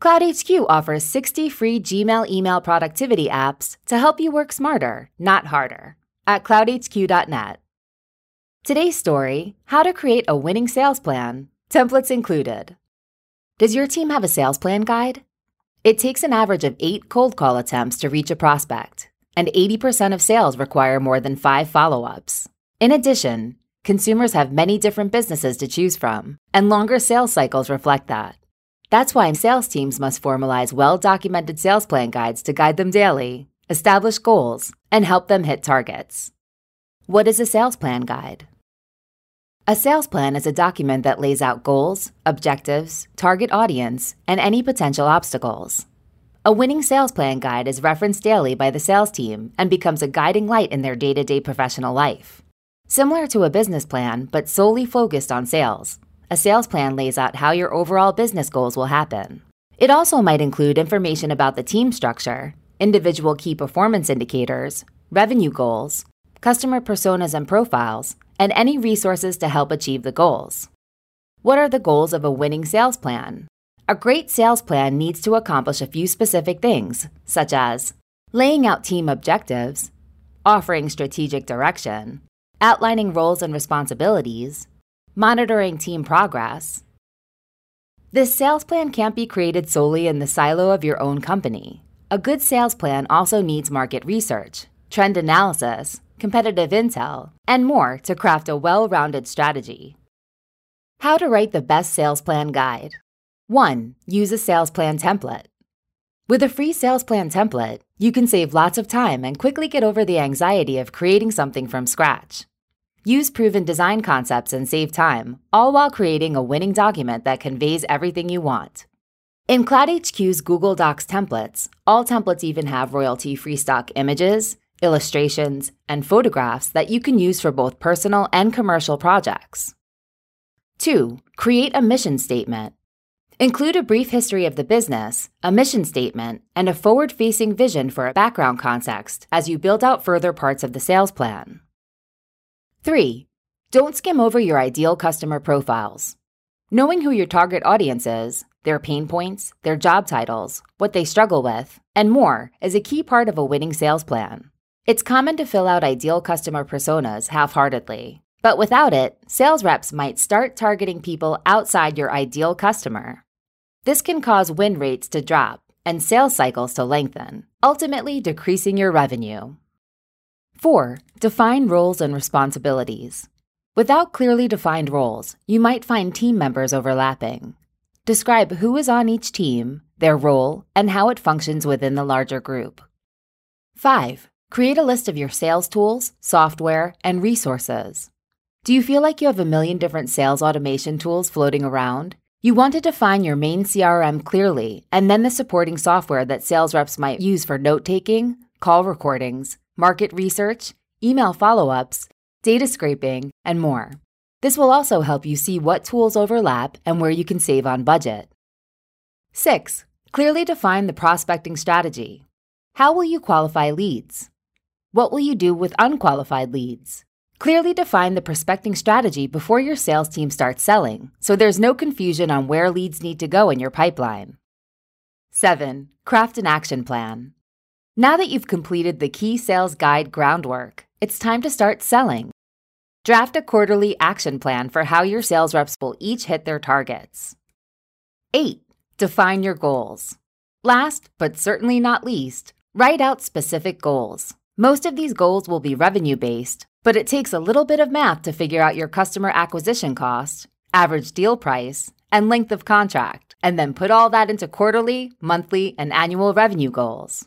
CloudHQ offers 60 free Gmail email productivity apps to help you work smarter, not harder, at cloudhq.net. Today's story How to Create a Winning Sales Plan, templates included. Does your team have a sales plan guide? It takes an average of eight cold call attempts to reach a prospect, and 80% of sales require more than five follow ups. In addition, consumers have many different businesses to choose from, and longer sales cycles reflect that. That's why sales teams must formalize well documented sales plan guides to guide them daily, establish goals, and help them hit targets. What is a sales plan guide? A sales plan is a document that lays out goals, objectives, target audience, and any potential obstacles. A winning sales plan guide is referenced daily by the sales team and becomes a guiding light in their day to day professional life. Similar to a business plan, but solely focused on sales, a sales plan lays out how your overall business goals will happen. It also might include information about the team structure, individual key performance indicators, revenue goals, customer personas and profiles, and any resources to help achieve the goals. What are the goals of a winning sales plan? A great sales plan needs to accomplish a few specific things, such as laying out team objectives, offering strategic direction, outlining roles and responsibilities, monitoring team progress. This sales plan can't be created solely in the silo of your own company. A good sales plan also needs market research, trend analysis, competitive intel, and more to craft a well rounded strategy. How to write the best sales plan guide. 1. Use a sales plan template. With a free sales plan template, you can save lots of time and quickly get over the anxiety of creating something from scratch. Use proven design concepts and save time, all while creating a winning document that conveys everything you want. In CloudHQ's Google Docs templates, all templates even have royalty free stock images, illustrations, and photographs that you can use for both personal and commercial projects. 2. Create a mission statement. Include a brief history of the business, a mission statement, and a forward facing vision for a background context as you build out further parts of the sales plan. 3. Don't skim over your ideal customer profiles. Knowing who your target audience is, their pain points, their job titles, what they struggle with, and more is a key part of a winning sales plan. It's common to fill out ideal customer personas half heartedly, but without it, sales reps might start targeting people outside your ideal customer. This can cause win rates to drop and sales cycles to lengthen, ultimately decreasing your revenue. 4. Define roles and responsibilities. Without clearly defined roles, you might find team members overlapping. Describe who is on each team, their role, and how it functions within the larger group. 5. Create a list of your sales tools, software, and resources. Do you feel like you have a million different sales automation tools floating around? You want to define your main CRM clearly and then the supporting software that sales reps might use for note taking, call recordings, market research, email follow ups, data scraping, and more. This will also help you see what tools overlap and where you can save on budget. 6. Clearly define the prospecting strategy. How will you qualify leads? What will you do with unqualified leads? Clearly define the prospecting strategy before your sales team starts selling, so there's no confusion on where leads need to go in your pipeline. 7. Craft an action plan. Now that you've completed the key sales guide groundwork, it's time to start selling. Draft a quarterly action plan for how your sales reps will each hit their targets. 8. Define your goals. Last, but certainly not least, write out specific goals. Most of these goals will be revenue based, but it takes a little bit of math to figure out your customer acquisition cost, average deal price, and length of contract, and then put all that into quarterly, monthly, and annual revenue goals.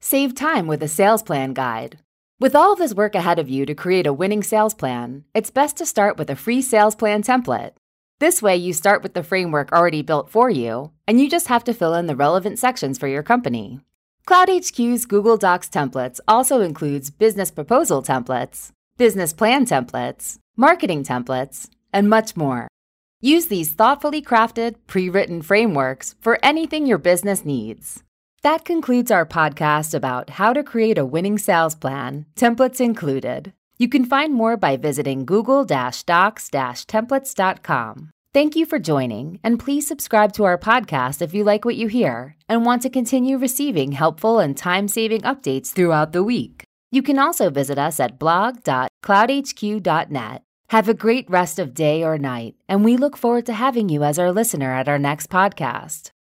Save time with a sales plan guide. With all of this work ahead of you to create a winning sales plan, it's best to start with a free sales plan template. This way, you start with the framework already built for you, and you just have to fill in the relevant sections for your company. CloudHQ's Google Docs templates also includes business proposal templates, business plan templates, marketing templates, and much more. Use these thoughtfully crafted, pre written frameworks for anything your business needs. That concludes our podcast about how to create a winning sales plan, templates included. You can find more by visiting google docs templates.com. Thank you for joining, and please subscribe to our podcast if you like what you hear and want to continue receiving helpful and time saving updates throughout the week. You can also visit us at blog.cloudhq.net. Have a great rest of day or night, and we look forward to having you as our listener at our next podcast.